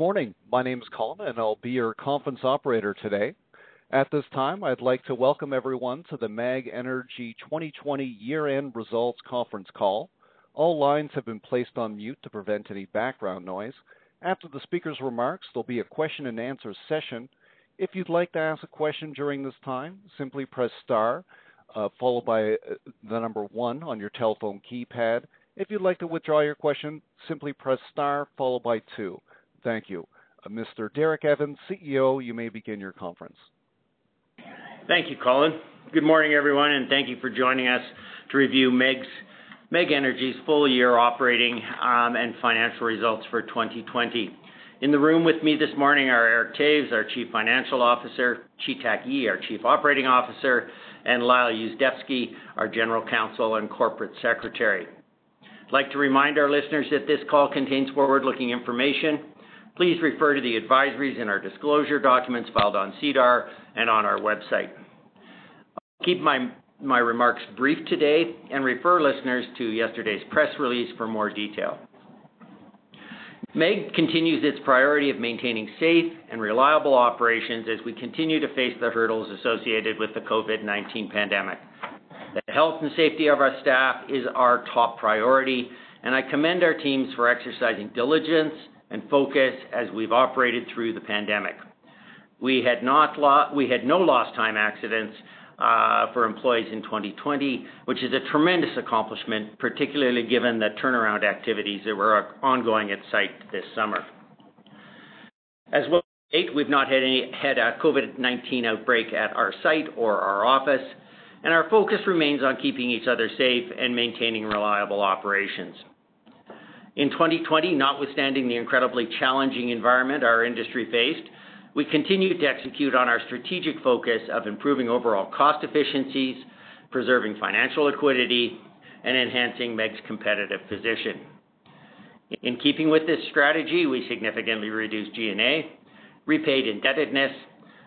Morning. My name is Colin, and I'll be your conference operator today. At this time, I'd like to welcome everyone to the MEG Energy 2020 year-end results conference call. All lines have been placed on mute to prevent any background noise. After the speaker's remarks, there'll be a question and answer session. If you'd like to ask a question during this time, simply press star uh, followed by uh, the number one on your telephone keypad. If you'd like to withdraw your question, simply press star followed by two. Thank you. Uh, Mr. Derek Evans, CEO, you may begin your conference. Thank you, Colin. Good morning, everyone, and thank you for joining us to review MEG Energy's full year operating um, and financial results for 2020. In the room with me this morning are Eric Toews, our Chief Financial Officer, Chi-Tak Yee, our Chief Operating Officer, and Lyle Yuzdepski, our General Counsel and Corporate Secretary. I'd like to remind our listeners that this call contains forward-looking information Please refer to the advisories in our disclosure documents filed on SEDAR and on our website. I'll keep my, my remarks brief today and refer listeners to yesterday's press release for more detail. MEG continues its priority of maintaining safe and reliable operations as we continue to face the hurdles associated with the COVID-19 pandemic. The health and safety of our staff is our top priority, and I commend our teams for exercising diligence and focus as we've operated through the pandemic. We had no lost time accidents uh, for employees in 2020, which is a tremendous accomplishment, particularly given the turnaround activities that were ongoing at site this summer. As well, we've not had a COVID-19 outbreak at our site or our office, and our focus remains on keeping each other safe and maintaining reliable operations. In 2020, notwithstanding the incredibly challenging environment our industry faced, we continued to execute on our strategic focus of improving overall cost efficiencies, preserving financial liquidity, and enhancing MEG's competitive position. In keeping with this strategy, we significantly reduced G&A, repaid indebtedness,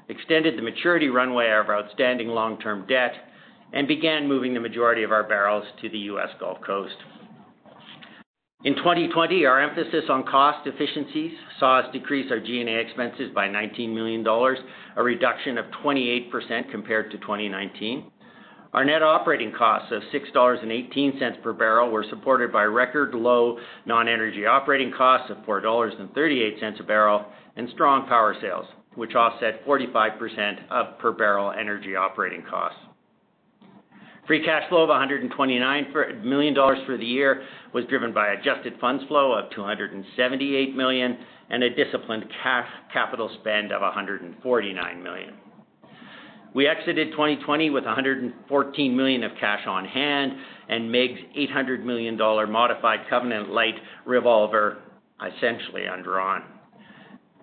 extended the maturity runway of our outstanding long-term debt, and began moving the majority of our barrels to the U.S. Gulf Coast. In 2020, our emphasis on cost efficiencies saw us decrease our G&A expenses by $19 million, a reduction of 28% compared to 2019. Our net operating costs of $6.18 per barrel were supported by record low non-energy operating costs of $4.38 a barrel and strong power sales, which offset 45% of per barrel energy operating costs. Free cash flow of $129 million for the year was driven by adjusted funds flow of $278 million and a disciplined cash capital spend of 149 million. We exited 2020 with 114 million of cash on hand and MEG's $800 million modified covenant light revolver essentially undrawn.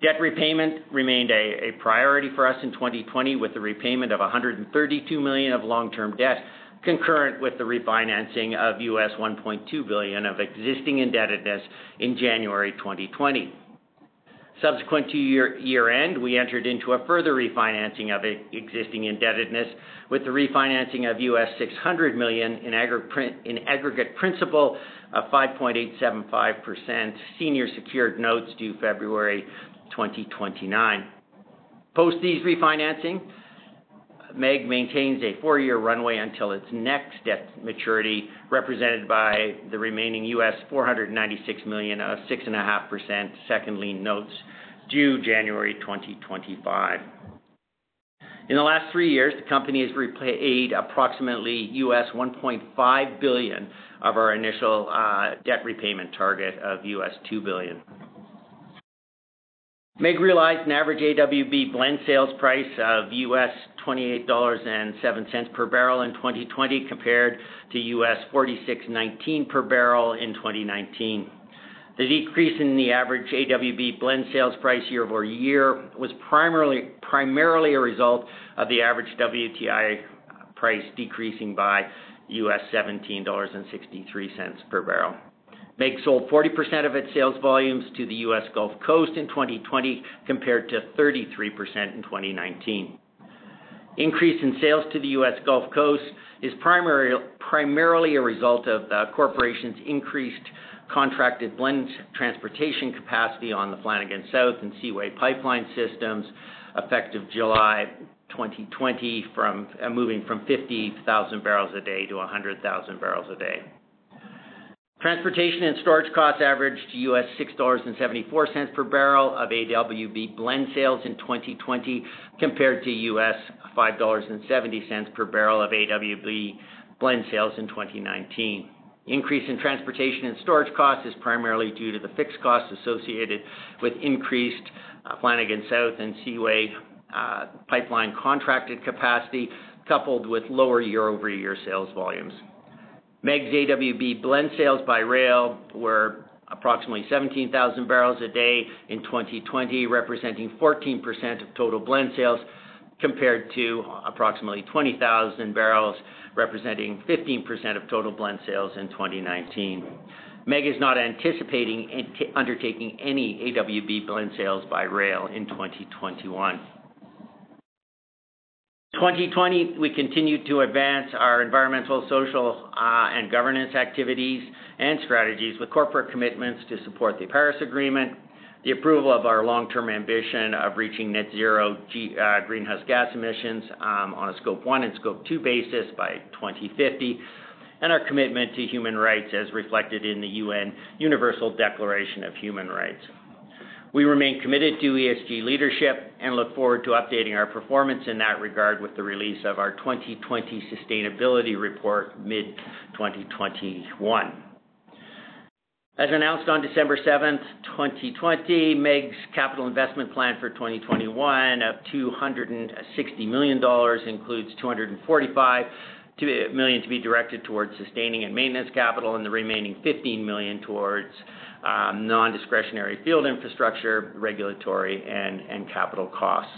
Debt repayment remained a priority for us in 2020 with the repayment of 132 million of long-term debt concurrent with the refinancing of 1.2 billion of existing indebtedness in January 2020. Subsequent to year-end, we entered into a further refinancing of existing indebtedness with the refinancing of $600 million in aggregate principal of 5.875% senior secured notes due February 2029. Post these refinancing, MEG maintains a four-year runway until its next debt maturity, represented by the remaining 496 million of 6.5% second lien notes due January 2025. In the last three years, the company has repaid approximately 1.5 billion of our initial uh, debt repayment target of $2 billion. MEG realized an average AWB blend sales price of $28.07 per barrel in 2020 compared to $46.19 per barrel in 2019. The decrease in the average AWB blend sales price year-over-year was primarily primarily a result of the average WTI price decreasing by $17.63 per barrel. MEG sold 40% of its sales volumes to the U.S. Gulf Coast in 2020 compared to 33% in 2019. Increase in sales to the U.S. Gulf Coast is primarily a result of the corporation's increased contracted blend transportation capacity on the Flanagan South and Seaway pipeline systems effective July 2020, from uh, moving from 50,000 barrels a day to 100,000 barrels a day. Transportation and storage costs averaged US $6.74 per barrel of AWB blend sales in 2020 compared to US $5.70 per barrel of AWB blend sales in 2019. Increase in transportation and storage costs is primarily due to the fixed costs associated with increased uh, Flanagan South and Seaway uh, pipeline contracted capacity, coupled with lower year-over-year sales volumes. MEG's AWB blend sales by rail were approximately 17,000 barrels a day in 2020, representing 14% of total blend sales, compared to approximately 20,000 barrels, representing 15% of total blend sales in 2019. MEG is not anticipating undertaking any AWB blend sales by rail in 2021. 2020, we continued to advance our environmental, social, uh, and governance activities and strategies with corporate commitments to support the Paris Agreement, the approval of our long-term ambition of reaching net zero uh, greenhouse gas emissions um, on a Scope 1 and Scope 2 basis by 2050, and our commitment to human rights as reflected in the UN Universal Declaration of Human Rights. We remain committed to ESG leadership and look forward to updating our performance in that regard with the release of our 2020 sustainability report mid-2021. As announced on December 7th, 2020, MEG's capital investment plan for 2021 of 260 million dollars includes 245 million to be directed towards sustaining and maintenance capital and the remaining 15 million towards Um, non-discretionary field infrastructure, regulatory, and and capital costs.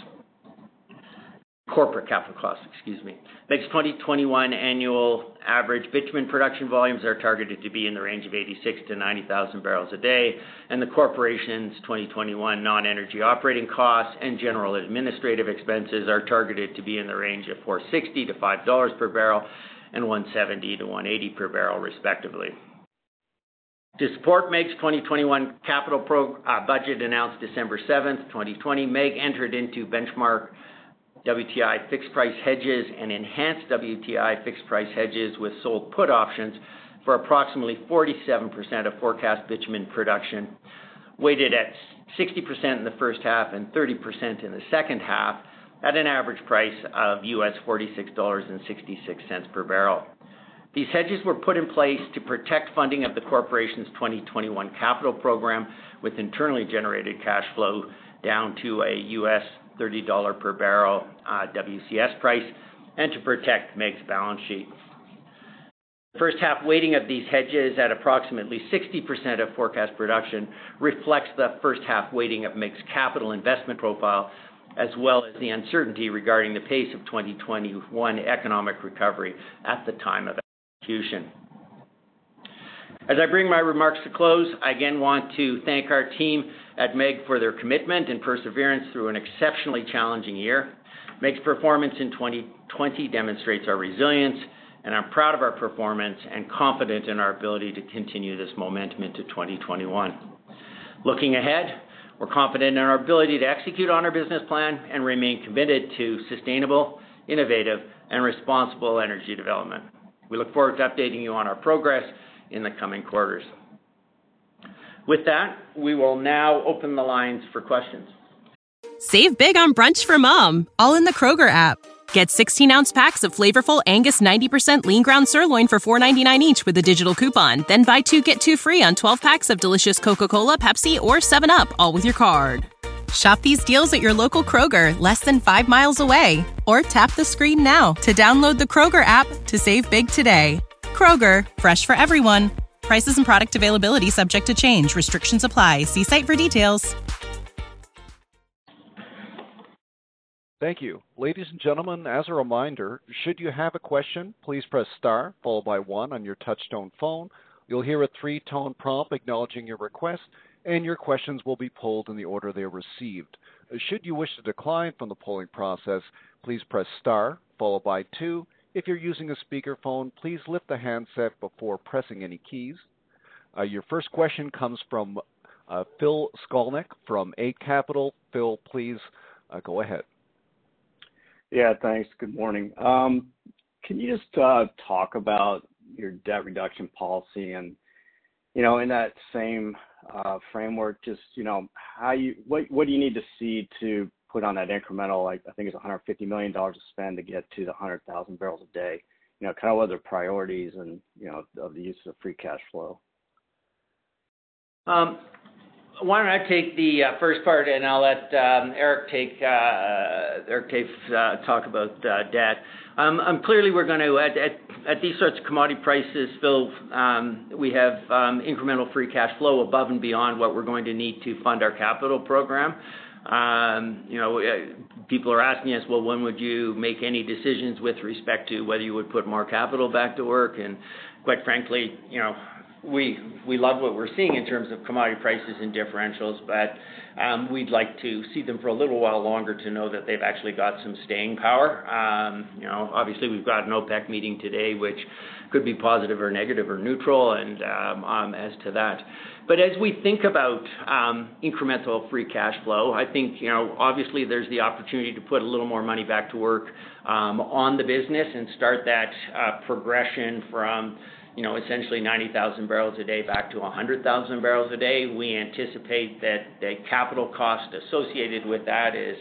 Corporate capital costs, excuse me. MEG's 2021 annual average bitumen production volumes are targeted to be in the range of 86 to 90,000 barrels a day, and the corporation's 2021 non-energy operating costs and general administrative expenses are targeted to be in the range of 4.60 to 5 dollars per barrel and 1.70 to 1.80 per barrel, respectively. To support MEG's 2021 capital uh, budget announced December 7th, 2020, MEG entered into benchmark WTI fixed price hedges and enhanced WTI fixed price hedges with sold put options for approximately 47% of forecast bitumen production, weighted at 60% in the first half and 30% in the second half, at an average price of US $46.66 per barrel. These hedges were put in place to protect funding of the corporation's 2021 capital program with internally generated cash flow down to a US $30 per barrel uh, WCS price and to protect MEG's balance sheet. The First half weighting of these hedges at approximately 60% of forecast production reflects the first half weighting of MEG's capital investment profile, as well as the uncertainty regarding the pace of 2021 economic recovery at the time of execution. As I bring my remarks to close, I again want to thank our team at MEG for their commitment and perseverance through an exceptionally challenging year. MEG's performance in 2020 demonstrates our resilience, and I'm proud of our performance and confident in our ability to continue this momentum into 2021. Looking ahead, we're confident in our ability to execute on our business plan and remain committed to sustainable, innovative, and responsible energy development. We look forward to updating you on our progress in the coming quarters. With that, we will now open the lines for questions. Save big on brunch for mom, all in the Kroger app. Get 16 ounce packs of flavorful Angus 90% lean ground sirloin for $4.99 each with a digital coupon. Then buy two get two free on 12 packs of delicious Coca Cola, Pepsi, or 7UP, all with your card. Shop these deals at your local Kroger, less than five miles away. Or tap the screen now to download the Kroger app to save big today. Kroger, fresh for everyone. Prices and product availability subject to change. Restrictions apply. See site for details. Thank you. Ladies and gentlemen, as a reminder, should you have a question, please press star followed by one on your touchtone phone. You'll hear a three-tone prompt acknowledging your request, and your questions will be polled in the order they are received. Uh, should you wish to decline from the polling process, please press star followed by two. If you're using a speakerphone, please lift the handset before pressing any keys. Uh, your first question comes from uh, Phil Skolnick from Eight Capital. Phil, please go ahead. Yeah, thanks. Good morning. Um, can you just talk about your debt reduction policy and, you know, in that same Uh, framework, just, you know, how you what what do you need to see to put on that incremental, like, I think it's $150 million to spend to get to the 100,000 barrels a day? You know, kind of what are the priorities and, you know, of the use of free cash flow? Um, why don't I take the uh, first part, and I'll let um, Eric take uh, Eric take, uh, talk about debt. Um, um, clearly, we're gonna at these sorts of commodity prices, Phil, um, we have incremental free cash flow above and beyond what we're going to need to fund our capital program. You know, eh, people are asking us, "Well, when would you make any decisions with respect to whether you would put more capital back to work?" And quite frankly, you know, we we love what we're seeing in terms of commodity prices and differentials, but um, we'd like to see them for a little while longer to know that they've actually got some staying power. Um, you know, obviously, we've got an OPEC meeting today, which could be positive or negative or neutral and um, as to that. But as we think about incremental free cash flow, I think, you know, obviously there's the opportunity to put a little more money back to work on the business and start that uh, progression from, you know, essentially 90,000 barrels a day back to 100,000 barrels a day. We anticipate that the capital cost associated with that is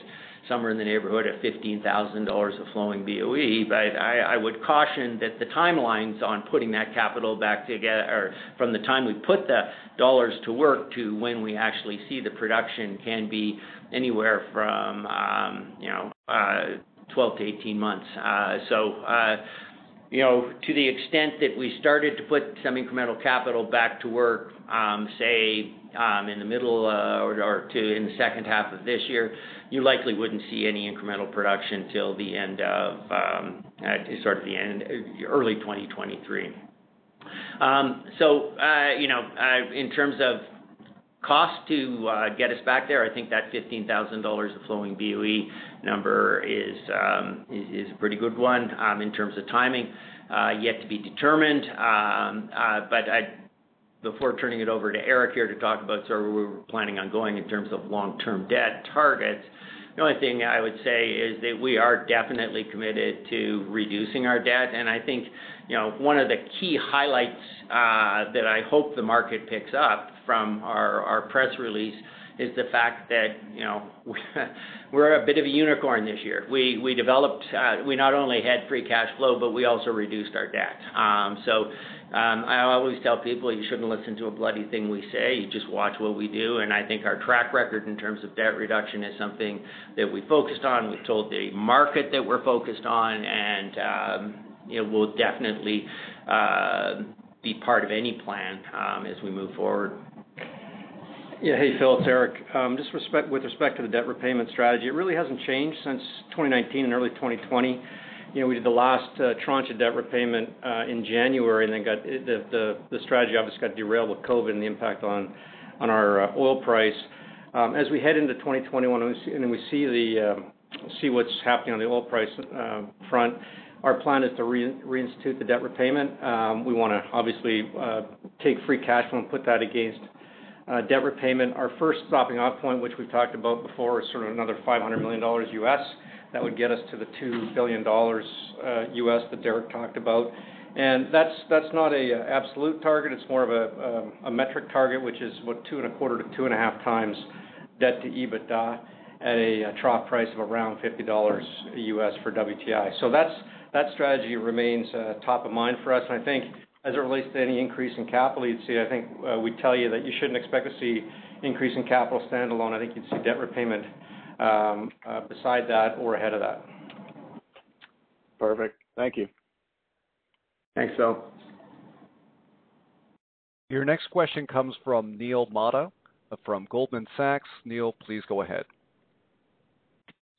somewhere in the neighborhood of 15,000 dollars a flowing BOE. But I would caution that the timelines on putting that capital back together, or from the time we put the dollars to work to when we actually see the production can be anywhere from, um, you know, uh, 12 to 18 months. Uh, uh, You know, to the extent that we started to put some incremental capital back to work, um, say, um, in the middle uh, or to in the second half of this year, you likely wouldn't see any incremental production till the end of um, sort of the end early 2023. Uh, you know, uh, in terms of cost to uh, get us back there, I think that 15,000 dollars a flowing BOE number is um is a pretty good one. Um, in terms of timing, uh, yet to be determined. Um, uh, but before turning it over to Eric here to talk about sort of where we're planning on going in terms of long-term debt targets, the only thing I would say is that we are definitely committed to reducing our debt. And I think, you know, one of the key highlights uh, that I hope the market picks up from our press release is the fact that, you know, we're a bit of a unicorn this year. We we developed, uh, we not only had free cash flow, but we also reduced our debt. Um, so, um, I always tell people, you shouldn't listen to a bloody thing we say. You just watch what we do. And I think our track record in terms of debt reduction is something that we focused on. We've told the market that we're focused on, and um, it will definitely uh, be part of any plan um, as we move forward. Yeah. Hey, Phil, it's Eric. Um, just with respect to the debt repayment strategy, it really hasn't changed since 2019 and early 2020. You know, we did the last uh, tranche of debt repayment uh, in January, and then got the the the strategy obviously got derailed with COVID and the impact on on our oil price. Um, as we head into 2021 and we see the see what's happening on the oil price front, our plan is to reinstitute the debt repayment. Um, we wanna obviously uh, take free cash flow and put that against uh, debt repayment. Our first stopping off point, which we've talked about before, is sort of another $500 million. U.S. That would get us to the $2 billion U.S. Uh, that Derek talked about. And that's not an absolute target. It's more of a um, metric target, which is about 2.25-2.5x debt to EBITDA at a trough price of around $50 U.S. for WTI. That strategy remains uh, top of mind for us. And I think as it relates to any increase in capital you'd see, I think uh, we'd tell you that you shouldn't expect to see increase in capital standalone. I think you'd see debt repayment um, uh, beside that or ahead of that. Perfect. Thank you. Thanks, Phil. Your next question comes from Neil Mehta from Goldman Sachs. Neil, please go ahead.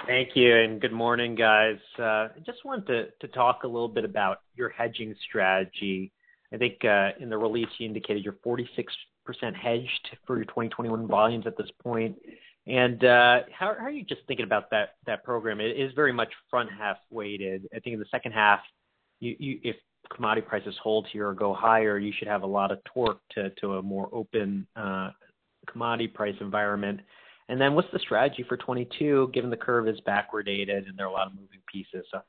Thank you, and good morning, guys. Uh, I just wanted to talk a little bit about your hedging strategy. I think uh, in the release you indicated you're 46% hedged for your 2021 volumes at this point. And uh how are you just thinking about that that program? It is very much front-half weighted. I think in the second half, if commodity prices hold here or go higher, you should have a lot of torque to a more open uh, commodity price environment. And then what's the strategy for 22, given the curve is backwardated and there are a lot of moving pieces? So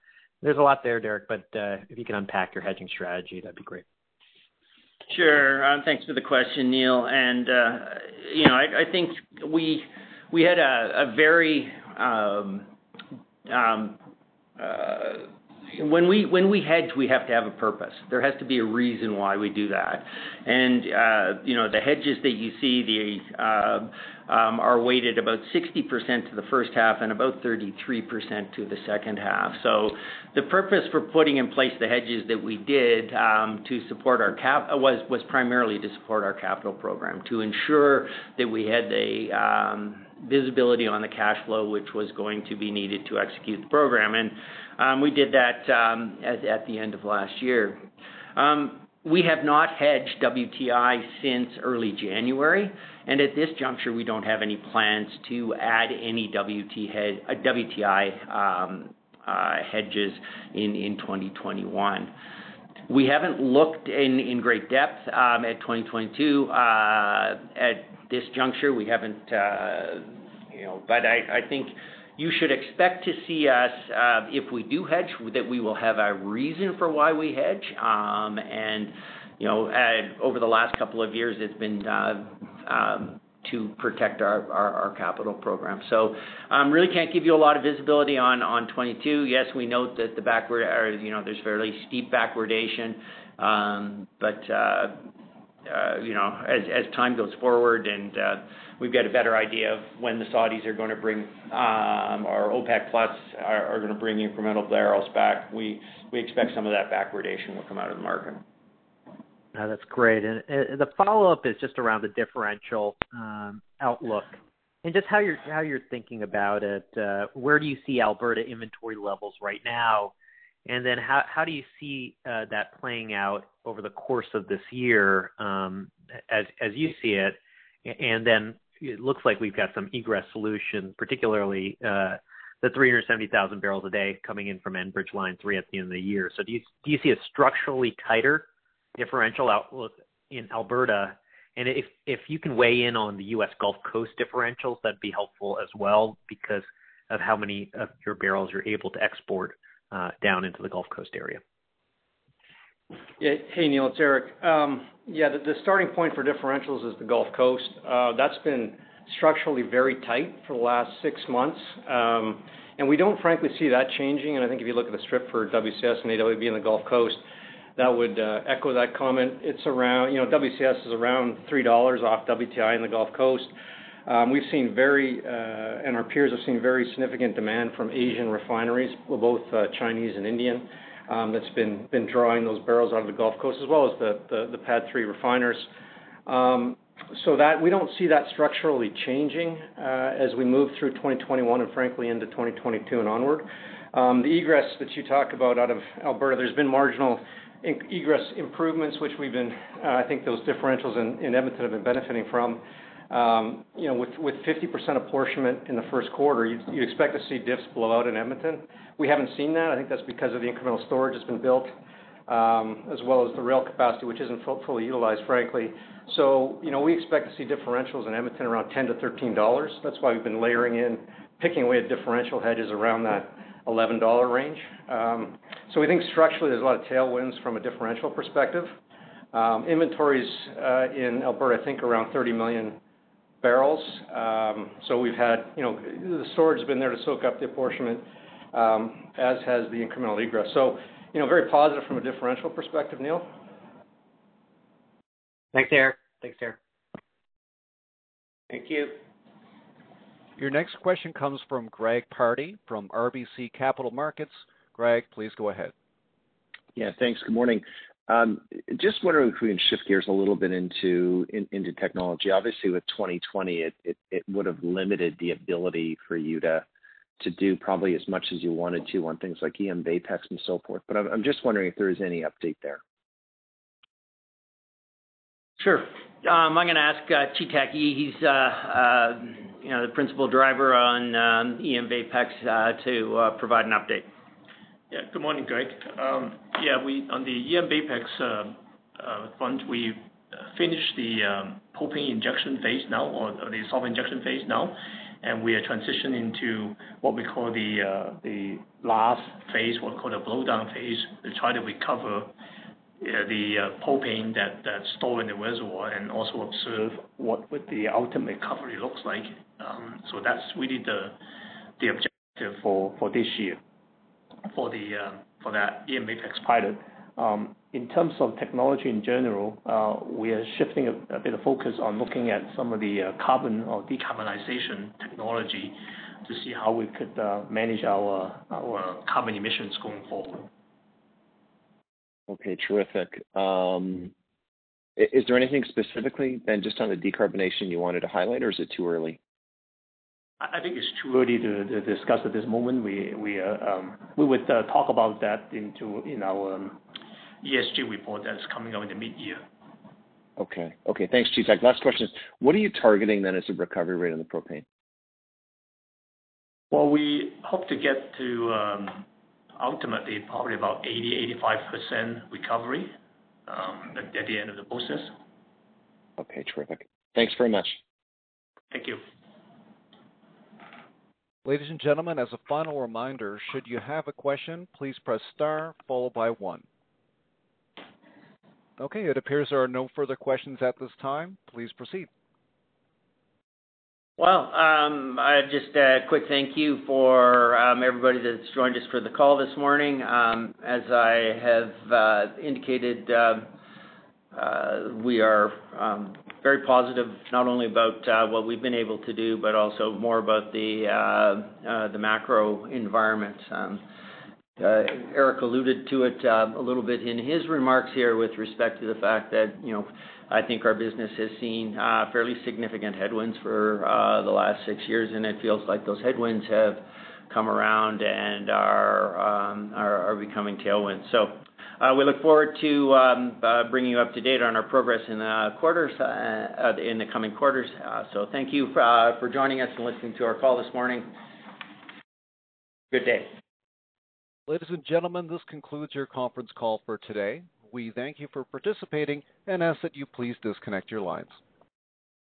there's a lot there, Derek, but uh, if you can unpack your hedging strategy, that'd be great. Sure. Uh, thanks for the question, Neil. And uh, you know, I think we had a very um, um, uh, when we when we hedge, we have to have a purpose. There has to be a reason why we do that. And uh, you know, the hedges that you see are weighted about 60% to the first half and about 33% to the second half. So the purpose for putting in place the hedges that we did um, to support our cap was was primarily to support our capital program, to ensure that we had the visibility on the cash flow, which was going to be needed to execute the program. And um, we did that um, at the end of last year. Um, we have not hedged WTI since early January, and at this juncture, we don't have any plans to add any WTI uh, uh, hedges in 2021. We haven't looked in great depth at 2022. Uh, at this juncture, We haven't, uh, you know, but I think you should expect to see us, uh, if we do hedge, that we will have a reason for why we hedge. Um and you know, uh, over the last couple of years, it's been um, to protect our capital program. So um really can't give you a lot of visibility on 2022. Yes, we note that the backward or, you know, there's fairly steep backwardation. Um, Uh, you know, as as time goes forward and uh, we've got a better idea of when the Saudis are going to bring, um, or OPEC+ are to bring incremental barrels back, we expect some of that backwardation will come out of the market. That's great. And the follow-up is just around the differential um, outlook and just how you're thinking about it. Uh, where do you see Alberta inventory levels right now? And then how how do you see that playing out over the course of this year um as as you see it? And then it looks like we've got some egress solution, particularly the 370,000 barrels a day coming in from Enbridge Line 3 at the end of the year. So do you do you see a structurally tighter differential outlook in Alberta? And if if you can weigh in on the U.S. Gulf Coast differentials, that'd be helpful as well because of how many of your barrels you're able to export down into the Gulf Coast area. Hey, Neil, it's Eric. Um, yeah, The starting point for differentials is the Gulf Coast. Uh, that's been structurally very tight for the last six months. Um and we don't frankly see that changing. And I think if you look at the strip for WCS and AWB in the Gulf Coast, that would uh, echo that comment. It's around, you know, WCS is around 3 dollars off WTI in the Gulf Coast. Um, we've seen very, uh, and our peers have seen very significant demand from Asian refineries, both Chinese and Indian, that's been been drawing those barrels out of the Gulf Coast as well as the the, the PADD 3 refiners. Um, so that we don't see that structurally changing uh, as we move through 2021 and frankly into 2022 and onward. Um, The egress that you talk about out of Alberta, there's been marginal egress improvements, which we've been, uh, I think those differentials in Edmonton have been benefiting from. Um, with 50% apportionment in the first quarter, you'd expect to see diffs blow out in Edmonton. We haven't seen that. I think that's because of the incremental storage that's been built, um, as well as the rail capacity, which isn't fully utilized, frankly. So we expect to see differentials in Edmonton around 10-13 dollars. That's why we've been layering in, picking away at differential hedges around that 11 dollar range. Um so we think structurally, there's a lot of tailwinds from a differential perspective. Um, inventories uh, in Alberta, I think around 30 million barrels. Um, so we've had, you know, the storage has been there to soak up the apportionment, um, as has the incremental egress. So, you know, very positive from a differential perspective, Neil. Thanks, Eric. Thank you. Your next question comes from Greg Pardy from RBC Capital Markets. Greg, please go ahead. Yeah, thanks. Good morning. Um, just wondering if we can shift gears a little bit into into technology. Obviously, with 2020, it it it would have limited the ability for you to to do probably as much as you wanted to on things like eMVAPEX and so forth. But I'm just wondering if there is any update there. Sure. Um, I'm going to ask uh, Chi-Tak Yee, he's uh, uh, the principal driver on um, eMVAPEX, to provide an update. Yeah. Good morning, Greg. Yeah, we on the eMVAPEX uh, uh, front, we finished the um, propane injection phase now, or the solvent injection phase now, and we are transitioning to what we call the uh, the last phase, what we call the blowdown phase, to try to recover the propane that's stored in the reservoir and also observe what the ultimate recovery looks like. Um so that's really the the objective for this year for the um for that eMVAPEX pilot. Um, in terms of technology in general, uh, we are shifting a bit of focus on looking at some of the uh, carbon or decarbonization technology to see how we could uh, manage our our carbon emissions going forward. Okay, terrific. Um, is there anything specifically then just on the decarbonization you wanted to highlight, or is it too early? I think it's too early to discuss at this moment. We uh, um, would uh, talk about that in our um, ESG report that's coming out in the mid-year. Okay. Okay. Thanks, Chi-Tak. Last question is, what are you targeting then as a recovery rate on the propane? Well, we hope to get to um, ultimately probably about 80%-85% recovery at the end of the process. Okay, terrific. Thanks very much. Thank you. Ladies and gentlemen, as a final reminder, should you have a question, please press star followed by one. Okay, it appears there are no further questions at this time. Please proceed. Well, um, just a quick thank you for um, everybody that's joined us for the call this morning. Um, as I have uh, indicated, uh, we are very positive not only about uh, what we've been able to do, but also more about the uh, uh the macro environment. Um, uh, Eric alluded to it a little bit in his remarks here with respect to the fact that you know, I think our business has seen fairly significant headwinds for the last six years, and it feels like those headwinds have come around and are um are becoming tailwinds. Uh, we look forward to um, uh, bringing you up to date on our progress in the quarters, uh, in the coming quarters. Uh so thank you for joining us and listening to our call this morning. Good day. Ladies and gentlemen, this concludes your conference call for today. We thank you for participating and ask that you please disconnect your lines.